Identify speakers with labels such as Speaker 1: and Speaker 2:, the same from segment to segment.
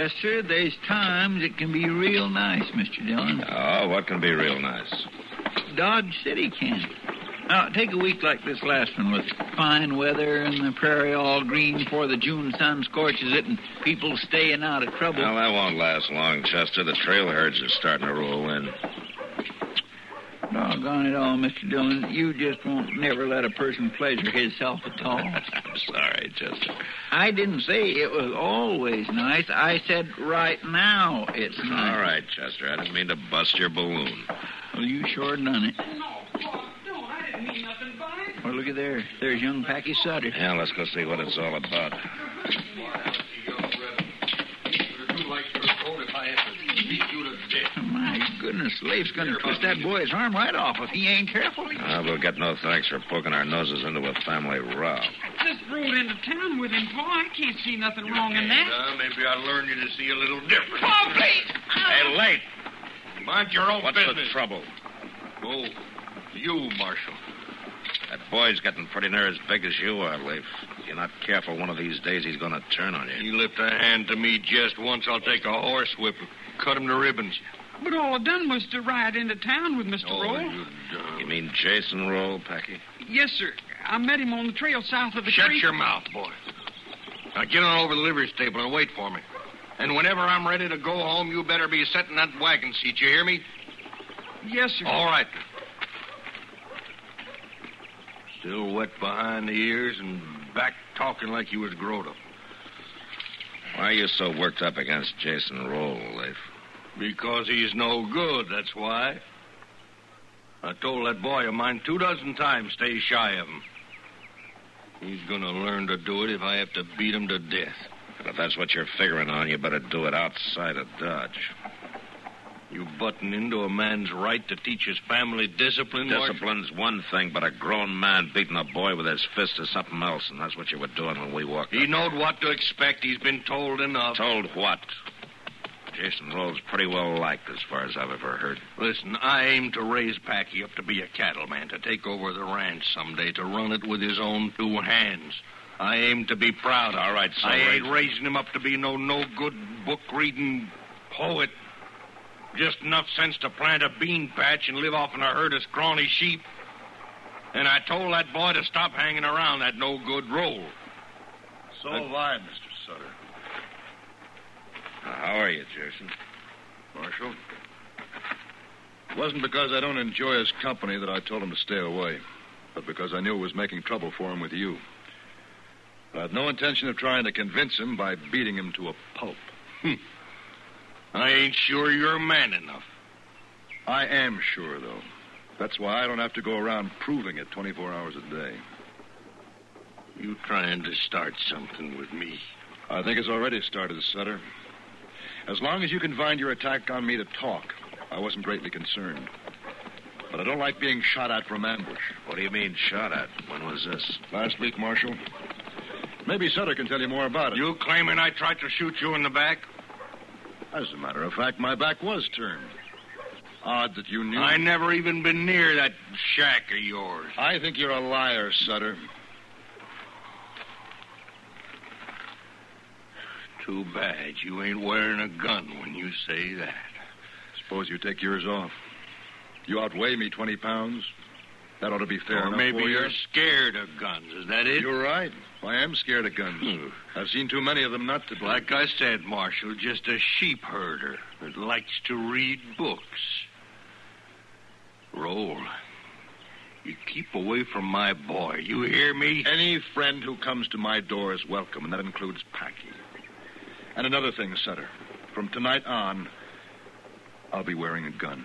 Speaker 1: Chester, there's times it can be real nice, Mr. Dillon.
Speaker 2: Oh, what can be real nice?
Speaker 1: Dodge City can. Now, take a week like this last one with fine weather and the prairie all green before the June sun scorches it and people staying out of trouble.
Speaker 2: Well, that won't last long, Chester. The trail herds are starting to roll in.
Speaker 1: Doggone it all, Mr. Dillon. You just won't never let a person pleasure himself at all.
Speaker 2: I'm sorry, Chester.
Speaker 1: I didn't say it was always nice. I said right now it's nice.
Speaker 2: All right, Chester. I didn't mean to bust your balloon.
Speaker 1: Well, you sure done it. Well, look at there. There's young Packy Sutter.
Speaker 2: Yeah, let's go see what it's all about.
Speaker 1: My goodness, Leif's going to twist that boy's arm right off if he ain't careful.
Speaker 2: Uh, we'll get no thanks for poking our noses into a family row.
Speaker 3: Just into town with him, Pa. I can't see nothing wrong in that.
Speaker 4: Uh, maybe I'll learn you to see a little different.
Speaker 3: Pa, please!
Speaker 2: Hey, late.
Speaker 4: Mind your own
Speaker 2: What's
Speaker 4: business.
Speaker 2: the trouble?
Speaker 4: Oh, you, Marshal.
Speaker 2: That boy's getting pretty near as big as you are, Leif. If you're not careful, one of these days he's going to turn on you.
Speaker 4: You lift a hand to me just once, I'll take a horse whip and cut him to ribbons.
Speaker 3: But all I done was to ride into town with Mr.
Speaker 4: Oh,
Speaker 3: Roll.
Speaker 4: you dumb.
Speaker 2: You mean Jason Roll, Packy?
Speaker 3: Yes, sir. I met him on the trail south of the ship.
Speaker 4: Shut
Speaker 3: creek.
Speaker 4: your mouth, boy. Now get on over to the livery stable and wait for me. And whenever I'm ready to go home, you better be sitting in that wagon seat. You hear me?
Speaker 3: Yes, sir.
Speaker 4: All right. Still wet behind the ears and back talking like you was growed up.
Speaker 2: Why are you so worked up against Jason Roll, Leif?
Speaker 4: Because he's no good, that's why. I told that boy of mine two dozen times stay shy of him. He's gonna learn to do it if I have to beat him to death.
Speaker 2: And if that's what you're figuring on, you better do it outside of Dodge.
Speaker 4: You button into a man's right to teach his family discipline, Marshal?
Speaker 2: Discipline's one thing, but a grown man beating a boy with his fist is something else, and that's what you were doing when we walked
Speaker 4: in.
Speaker 2: He
Speaker 4: knowed what to expect. He's been told enough.
Speaker 2: Told what? Jason Roll's pretty well liked, as far as I've ever heard.
Speaker 4: Listen, I aim to raise Packy up to be a cattleman, to take over the ranch someday, to run it with his own two hands. I aim to be proud.
Speaker 2: All right, so
Speaker 4: I
Speaker 2: raise-
Speaker 4: ain't raising him up to be no no good book reading poet. Just enough sense to plant a bean patch and live off in a herd of scrawny sheep. And I told that boy to stop hanging around that no good Roll.
Speaker 5: So uh, have I, Mr. Sutter.
Speaker 2: Uh, how are you, Jason?
Speaker 5: Marshal. It wasn't because I don't enjoy his company that I told him to stay away, but because I knew it was making trouble for him with you. I had no intention of trying to convince him by beating him to a pulp. Hmm.
Speaker 4: I ain't sure you're man enough.
Speaker 5: I am sure, though. That's why I don't have to go around proving it 24 hours a day.
Speaker 4: You trying to start something with me?
Speaker 5: I think it's already started, Sutter. As long as you confined your attack on me to talk, I wasn't greatly concerned. But I don't like being shot at from ambush.
Speaker 2: What do you mean, shot at? When was this?
Speaker 5: Last week, Marshal. Maybe Sutter can tell you more about it.
Speaker 4: You claiming I tried to shoot you in the back?
Speaker 5: As a matter of fact, my back was turned. Odd that you knew.
Speaker 4: I never even been near that shack of yours.
Speaker 5: I think you're a liar, Sutter.
Speaker 4: Too bad you ain't wearing a gun when you say that.
Speaker 5: Suppose you take yours off. You outweigh me 20 pounds. That ought to be fair
Speaker 4: or
Speaker 5: enough
Speaker 4: maybe
Speaker 5: you.
Speaker 4: you're scared of guns. Is that it?
Speaker 5: You're right. I am scared of guns.
Speaker 4: Hmm.
Speaker 5: I've seen too many of them not to be.
Speaker 4: Like I said, Marshal, just a sheep herder that likes to read books. Roll. You keep away from my boy. You hear me?
Speaker 5: Any friend who comes to my door is welcome, and that includes Packy. And another thing, Sutter. From tonight on, I'll be wearing a gun.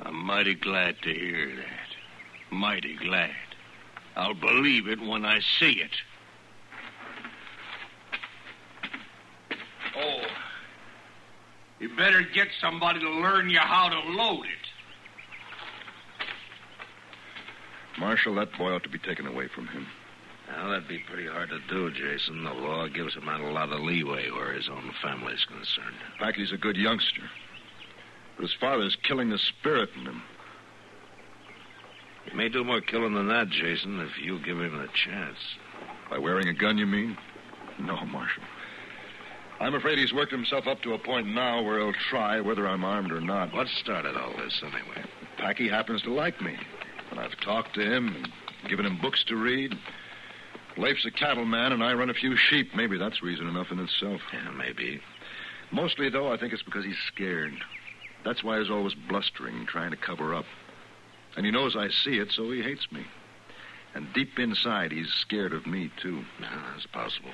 Speaker 4: I'm mighty glad to hear that. Mighty glad. I'll believe it when I see it. Oh. You better get somebody to learn you how to load it.
Speaker 5: Marshal, that boy ought to be taken away from him.
Speaker 2: Well, that'd be pretty hard to do, Jason. The law gives a man a lot of leeway where his own family's concerned.
Speaker 5: Packy's a good youngster. But his father's killing the spirit in him.
Speaker 2: He may do more killing than that, Jason, if you give him a chance.
Speaker 5: By wearing a gun, you mean? No, Marshal. I'm afraid he's worked himself up to a point now where he'll try whether I'm armed or not.
Speaker 2: What started all this, anyway?
Speaker 5: Packy happens to like me. And I've talked to him and given him books to read. Leif's a cattleman, and I run a few sheep. Maybe that's reason enough in itself.
Speaker 2: Yeah, maybe.
Speaker 5: Mostly, though, I think it's because he's scared. That's why he's always blustering, trying to cover up. And he knows I see it, so he hates me. And deep inside, he's scared of me, too.
Speaker 2: That's possible.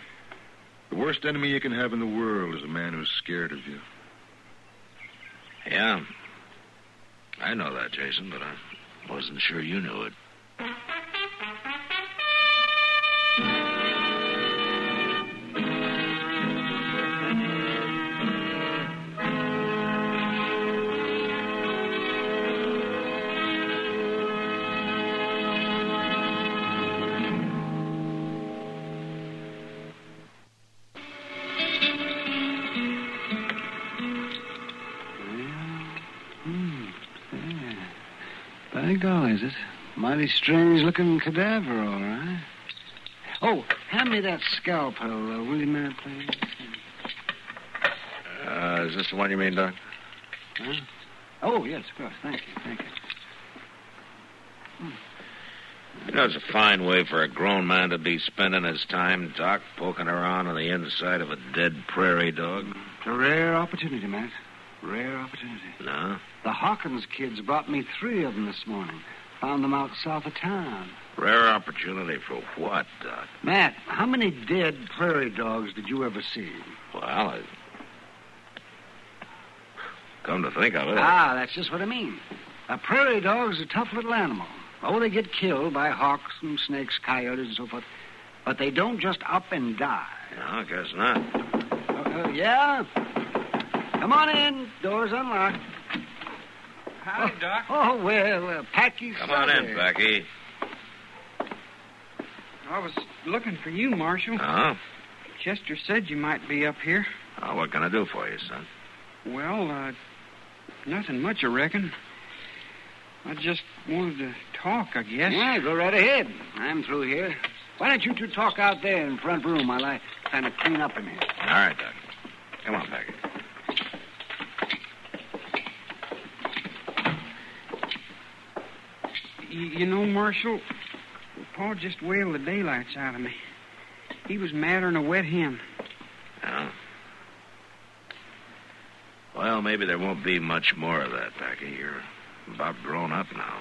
Speaker 5: The worst enemy you can have in the world is a man who's scared of you.
Speaker 2: Yeah. I know that, Jason, but I wasn't sure you knew it.
Speaker 6: Golly, it's a mighty strange looking cadaver, all right. Oh, hand me that scalpel, uh, will you, Matt, please?
Speaker 2: Uh, is this the one you mean, Doc?
Speaker 6: Huh? Oh, yes, of course. Thank you, thank you.
Speaker 2: You know, it's a fine way for a grown man to be spending his time, Doc, poking around on the inside of a dead prairie dog.
Speaker 6: It's a rare opportunity, Matt. Rare opportunity.
Speaker 2: No?
Speaker 6: The Hawkins kids brought me three of them this morning. Found them out south of town.
Speaker 2: Rare opportunity for what, Doc?
Speaker 6: Matt, how many dead prairie dogs did you ever see?
Speaker 2: Well, I... Come to think of it.
Speaker 6: Ah, that's just what I mean. A prairie dog's a tough little animal. Oh, they get killed by hawks and snakes, coyotes, and so forth. But they don't just up and die.
Speaker 2: No, I guess not.
Speaker 6: Uh, uh, yeah? Come on in. Door's unlocked.
Speaker 3: Howdy, Doc.
Speaker 6: Oh, well, uh, Packy's
Speaker 2: Come on in, Packy.
Speaker 3: I was looking for you, Marshal.
Speaker 2: Oh?
Speaker 3: Chester said you might be up here.
Speaker 2: oh? What can I do for you, son?
Speaker 3: Well, uh, nothing much, I reckon. I just wanted to talk, I guess.
Speaker 6: Yeah, go right ahead. I'm through here. Why don't you two talk out there in front room while I kind of clean up in here?
Speaker 2: All right, Doc. Come on, Packy.
Speaker 3: You, know, Marshal, Paul just whaled the daylights out of me. He was madder than a wet hen.
Speaker 2: Yeah. Well, maybe there won't be much more of that, Packy. You're about grown up now.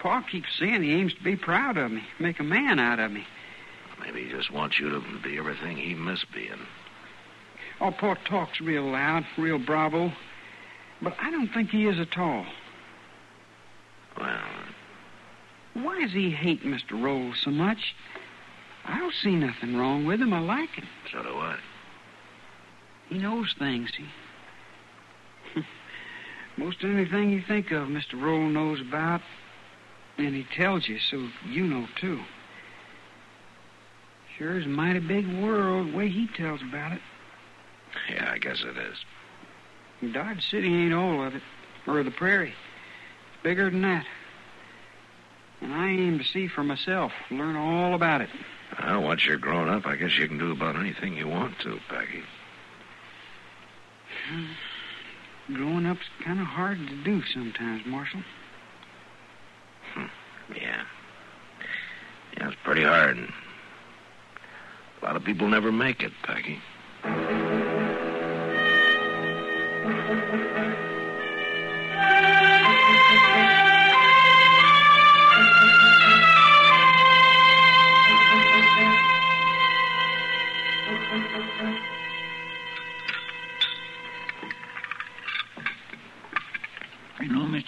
Speaker 3: Pa keeps saying he aims to be proud of me, make a man out of me.
Speaker 2: Maybe he just wants you to be everything he missed being.
Speaker 3: Oh, Pa talks real loud, real bravo. But I don't think he is at all.
Speaker 2: Well,
Speaker 3: Why does he hate Mr. Rolls so much? I don't see nothing wrong with him. I like him.
Speaker 2: so do I.
Speaker 3: He knows things. He... Most anything you think of, Mr. Roll knows about. And he tells you, so you know, too. Sure is a mighty big world, the way he tells about it.
Speaker 2: Yeah, I guess it is.
Speaker 3: Dodge City ain't all of it, or the prairie. It's bigger than that. And I aim to see for myself, learn all about it.
Speaker 2: Well, once you're grown up, I guess you can do about anything you want to, Packy.
Speaker 3: Growing up's kind of hard to do sometimes, Marshal. Hmm.
Speaker 2: Yeah. Yeah, it's pretty hard. A lot of people never make it, Packy.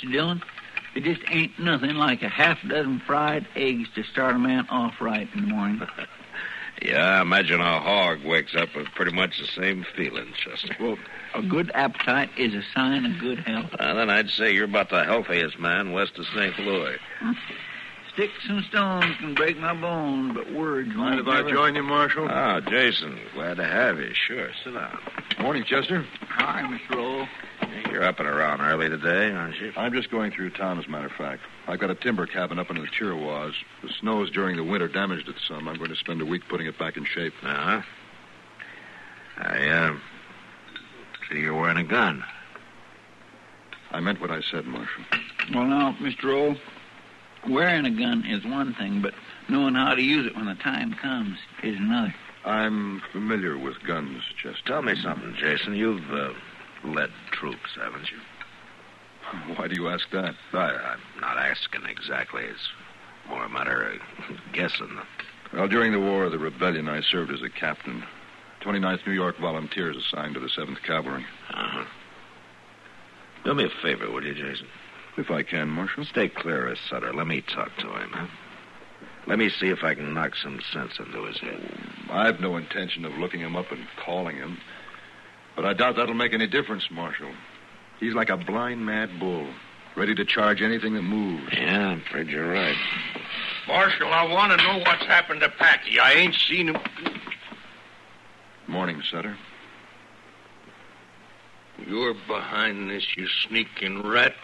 Speaker 1: Mr. Dillon, it just ain't nothing like a half dozen fried eggs to start a man off right in the morning.
Speaker 2: Yeah, I imagine a hog wakes up with pretty much the same feeling, Chester.
Speaker 1: Well, a good appetite is a sign of good health.
Speaker 2: Well, then I'd say you're about the healthiest man west of St. Louis.
Speaker 1: Sticks and stones can break my bones, but words
Speaker 5: Mind
Speaker 1: won't
Speaker 5: if I
Speaker 1: never-
Speaker 5: join you, Marshal?
Speaker 2: Oh, Jason, glad to have you. Sure, sit down.
Speaker 5: Morning, Chester.
Speaker 1: Hi, Mr. Roll.
Speaker 2: You're up and around early today, aren't you?
Speaker 5: I'm just going through town, as a matter of fact. I've got a timber cabin up in the Chiricahua. The snows during the winter damaged it some. I'm going to spend a week putting it back in shape.
Speaker 2: Uh-huh. I, uh, see you're wearing a gun.
Speaker 5: I meant what I said, Marshal.
Speaker 1: Well, now, Mr. Roll, wearing a gun is one thing, but knowing how to use it when the time comes is another.
Speaker 5: I'm familiar with guns, Chester.
Speaker 2: Tell me something, Jason. You've, uh, led troops, haven't you?
Speaker 5: Why do you ask that?
Speaker 2: I, I'm not asking exactly. It's more a matter of guessing.
Speaker 5: Well, during the War of the Rebellion, I served as a captain. 29th New York Volunteers assigned to the 7th Cavalry.
Speaker 2: Uh-huh. Do me a favor, will you, Jason?
Speaker 5: If I can, Marshal.
Speaker 2: Stay clear of Sutter. Let me talk to him, huh? Let me see if I can knock some sense into his head.
Speaker 5: I've no intention of looking him up and calling him. But I doubt that'll make any difference, Marshal. He's like a blind mad bull, ready to charge anything that moves.
Speaker 2: Yeah, I'm afraid you're right.
Speaker 4: Marshal, I want to know what's happened to Packy. I ain't seen him.
Speaker 5: Morning, Sutter.
Speaker 4: You're behind this, you sneaking rat.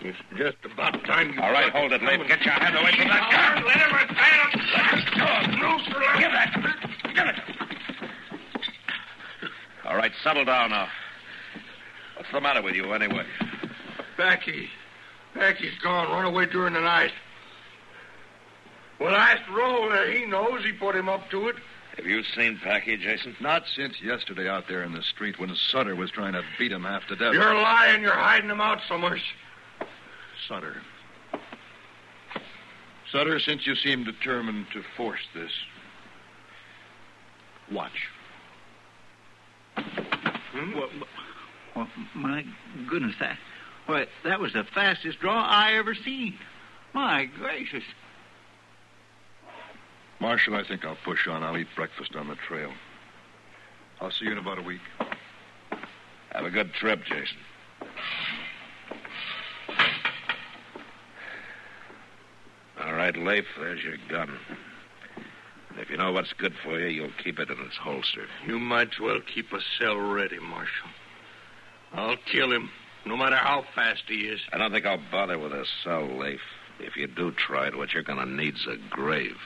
Speaker 4: It's just about time you.
Speaker 2: All right, hold it, Lee. Get your hand away from that gun.
Speaker 4: Let him stand up. Loose her. Give that. Give it.
Speaker 2: All right, settle down now. What's the matter with you, anyway?
Speaker 4: Packy. Packy's gone. Run away during the night. Well, ask Roll. Uh, he knows. He put him up to it.
Speaker 2: Have you seen Packy, Jason?
Speaker 5: Not since yesterday out there in the street when Sutter was trying to beat him half to death.
Speaker 4: You're lying. You're hiding him out somewhere.
Speaker 5: Sutter. Sutter, since you seem determined to force this, watch. Mm-hmm.
Speaker 1: Well, well, my goodness, that, why, that was the fastest draw I ever seen. My gracious.
Speaker 5: Marshal, I think I'll push on. I'll eat breakfast on the trail. I'll see you in about a week.
Speaker 2: Have a good trip, Jason. All right, Leif, there's your gun. If you know what's good for you, you'll keep it in its holster.
Speaker 4: You might as well keep a cell ready, Marshal. I'll kill him, no matter how fast he is.
Speaker 2: I don't think I'll bother with a cell, Leif. If you do try it, what you're going to need's a grave.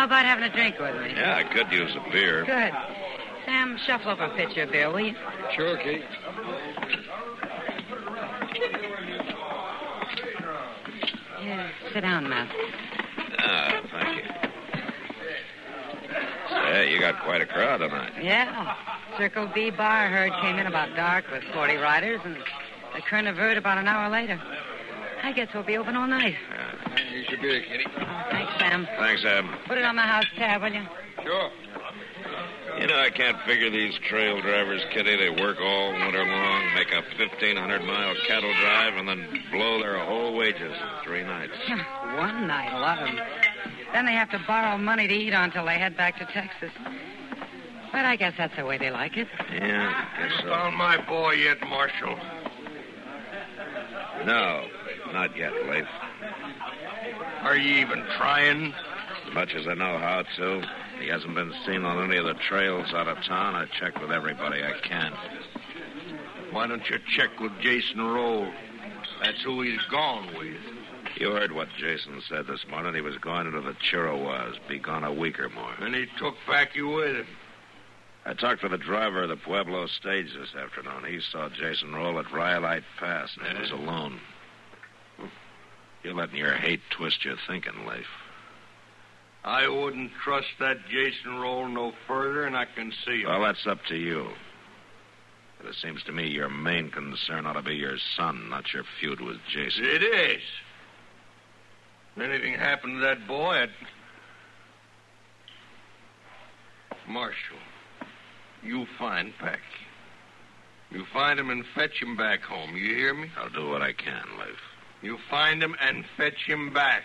Speaker 7: How about having a drink with me?
Speaker 2: Yeah, I could use a beer.
Speaker 7: Good. Sam, shuffle over a pitcher of beer, will you?
Speaker 3: Sure, Kate.
Speaker 7: Here, sit down, Matt.
Speaker 2: Ah, thank you. Say, you got quite a crowd tonight.
Speaker 7: Yeah. Circle B bar herd came in about dark with 40 riders, and the Kernavert about an hour later. I guess we'll be open all night.
Speaker 3: Here's your beer, Kitty.
Speaker 7: Oh, thanks, Sam.
Speaker 2: Thanks, Ab.
Speaker 7: Put it on my house tab, will you?
Speaker 3: Sure.
Speaker 2: You know, I can't figure these trail drivers, Kitty. Eh? They work all winter long, make a 1,500 mile cattle drive, and then blow their whole wages in three nights.
Speaker 7: One night, a lot of them. Then they have to borrow money to eat on till they head back to Texas. But I guess that's the way they like it.
Speaker 2: Yeah, guess so.
Speaker 4: Found my boy yet, Marshal?
Speaker 2: No, not yet, Leif.
Speaker 4: Are you even trying?
Speaker 2: As much as I know how to. He hasn't been seen on any of the trails out of town. I checked with everybody I can.
Speaker 4: Why don't you check with Jason Roll? That's who he's gone with.
Speaker 2: You heard what Jason said this morning. He was going into the Chiricahua. Be gone a week or more.
Speaker 4: And he took Packy with him.
Speaker 2: I talked to the driver of the Pueblo stage this afternoon. He saw Jason Roll at Rhyolite Pass, and he was alone. You're letting your hate twist your thinking, Leif.
Speaker 4: I wouldn't trust that Jason Roll no further, and I can see him.
Speaker 2: Well, that's up to you. But it seems to me your main concern ought to be your son, not your feud with Jason.
Speaker 4: It is. If anything happened to that boy, I'd... Marshal, you find Packy. You find him and fetch him back home. You hear me?
Speaker 2: I'll do what I can, Leif.
Speaker 4: You find him and fetch him back.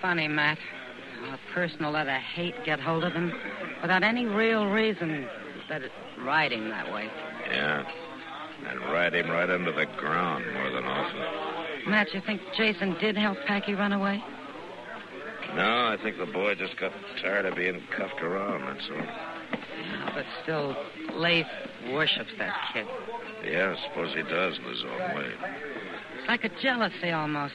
Speaker 7: Funny, Matt. A person will let a hate get hold of him without any real reason that it ride him that way.
Speaker 2: Yeah. And ride him right under the ground more than often.
Speaker 7: Matt, you think Jason did help Packy run away?
Speaker 2: No, I think the boy just got tired of being cuffed around, that's all.
Speaker 7: Yeah, but still, Leif worships that kid.
Speaker 2: Yeah, I suppose he does in his own way.
Speaker 7: It's like a jealousy almost.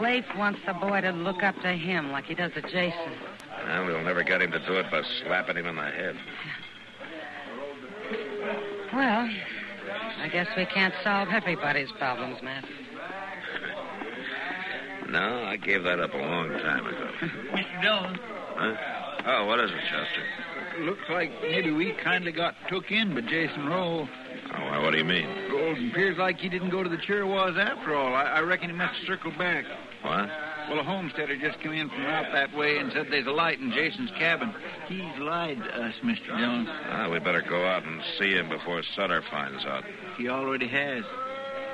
Speaker 7: Leif wants the boy to look up to him like he does to Jason.
Speaker 2: Well, we'll never get him to do it by slapping him in the head.
Speaker 7: Well, I guess we can't solve everybody's problems, Matt.
Speaker 2: No, I gave that up a long time ago.
Speaker 1: Mr. Dillon,
Speaker 2: Huh? Oh, what is it, Chester?
Speaker 1: looks like maybe we kindly got took in by Jason Roll.
Speaker 2: Oh, well, what do you mean?
Speaker 1: Well, it appears like he didn't go to the Chiricahua after all. I, I reckon he must have circled back.
Speaker 2: What?
Speaker 1: Well, a homesteader just came in from out that way and said there's a light in Jason's cabin. He's lied to us, Mr. Jones.
Speaker 2: Ah, we better go out and see him before Sutter finds out.
Speaker 1: He already has.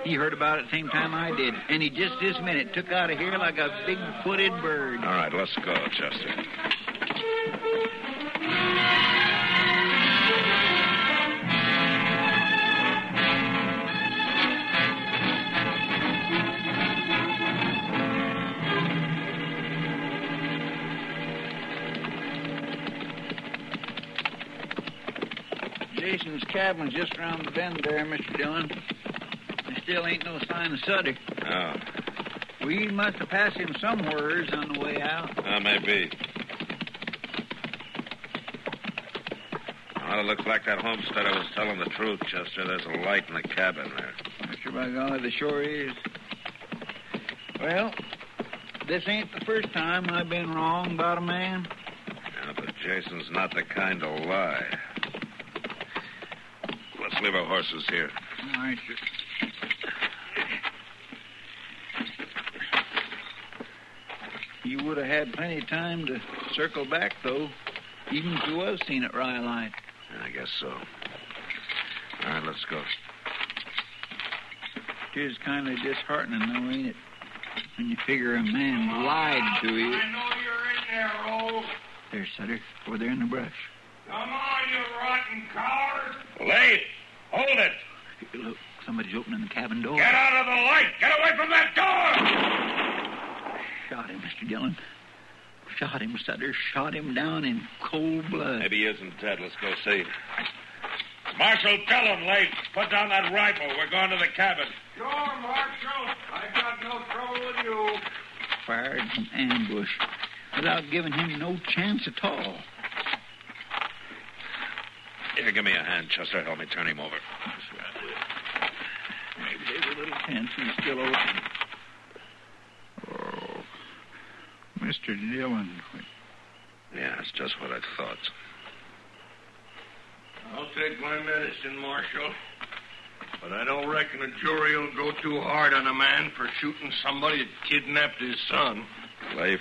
Speaker 1: He heard about it the same time I did, and he just this minute took out of here like a big-footed bird.
Speaker 2: All right, let's go, Chester.
Speaker 1: Cabin's just around the bend there, Mr. Dillon. There still ain't no sign of Sutter.
Speaker 2: Oh,
Speaker 1: We must have passed him somewheres on the way out.
Speaker 2: uh, maybe. Well, it looks like that homesteader was telling the truth, Chester. There's a light in the cabin there.
Speaker 1: Mr. by golly, the sure is. Well, this ain't the first time I've been wrong about a man.
Speaker 2: Yeah, but Jason's not the kind to lie. Let's leave our horses here.
Speaker 1: All right, sir. He would have had plenty of time to circle back, though, even if he was seen at Rhyolite.
Speaker 2: I guess so. All right, let's go.
Speaker 1: It is kind of disheartening, though, ain't it? When you figure a man lied to you.
Speaker 4: I know you're in there, Roll.
Speaker 1: There's Sutter, over there in the brush.
Speaker 4: Come on, you rotten coward.
Speaker 2: Leif! Hold it!
Speaker 1: Look, somebody's opening the cabin door.
Speaker 4: Get out of the light. Get away from that door.
Speaker 1: Shot him, Mr. Dillon. Shot him, Sutter. Shot him down in cold blood.
Speaker 2: Maybe he isn't dead. Let's go see. Marshal, tell him, Leif. Put down that rifle. We're going to the cabin.
Speaker 8: Sure, Marshal. I've got no trouble with you.
Speaker 1: Fired from ambush without giving him no chance at all.
Speaker 2: Here, give me a hand, Chester. Help me turn him over.
Speaker 1: Maybe there's a little chance he's still alive. Oh, Mr. Dillon.
Speaker 2: Yeah, it's just what I thought.
Speaker 4: I'll take my medicine, Marshal. But I don't reckon a jury will go too hard on a man for shooting somebody that kidnapped his son.
Speaker 2: Leif,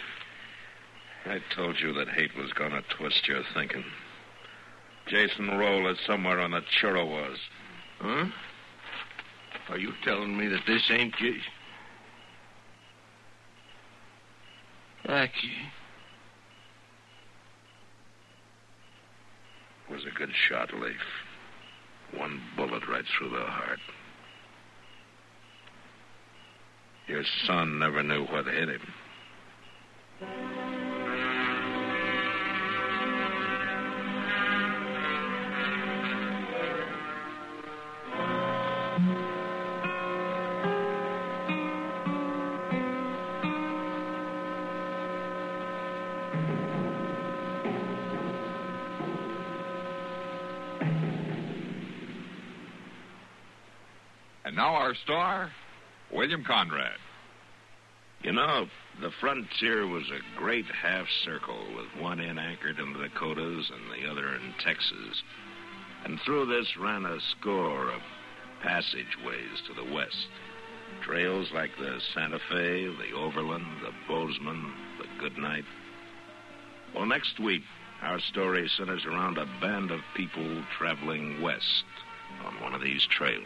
Speaker 2: I told you that hate was going to twist your thinking. Jason Roll is somewhere on the Chiricahua.
Speaker 4: Huh? Are you telling me that this ain't Jason?
Speaker 1: Blackie.
Speaker 2: Was a good shot, Leif. One bullet right through the heart. Your son never knew what hit him.
Speaker 9: Now our star, William Conrad.
Speaker 2: You know, the frontier was a great half circle with one end anchored in the Dakotas and the other in Texas. And through this ran a score of passageways to the west. Trails like the Santa Fe, the Overland, the Bozeman, the Goodnight. Well, next week, our story centers around a band of people traveling west on one of these trails.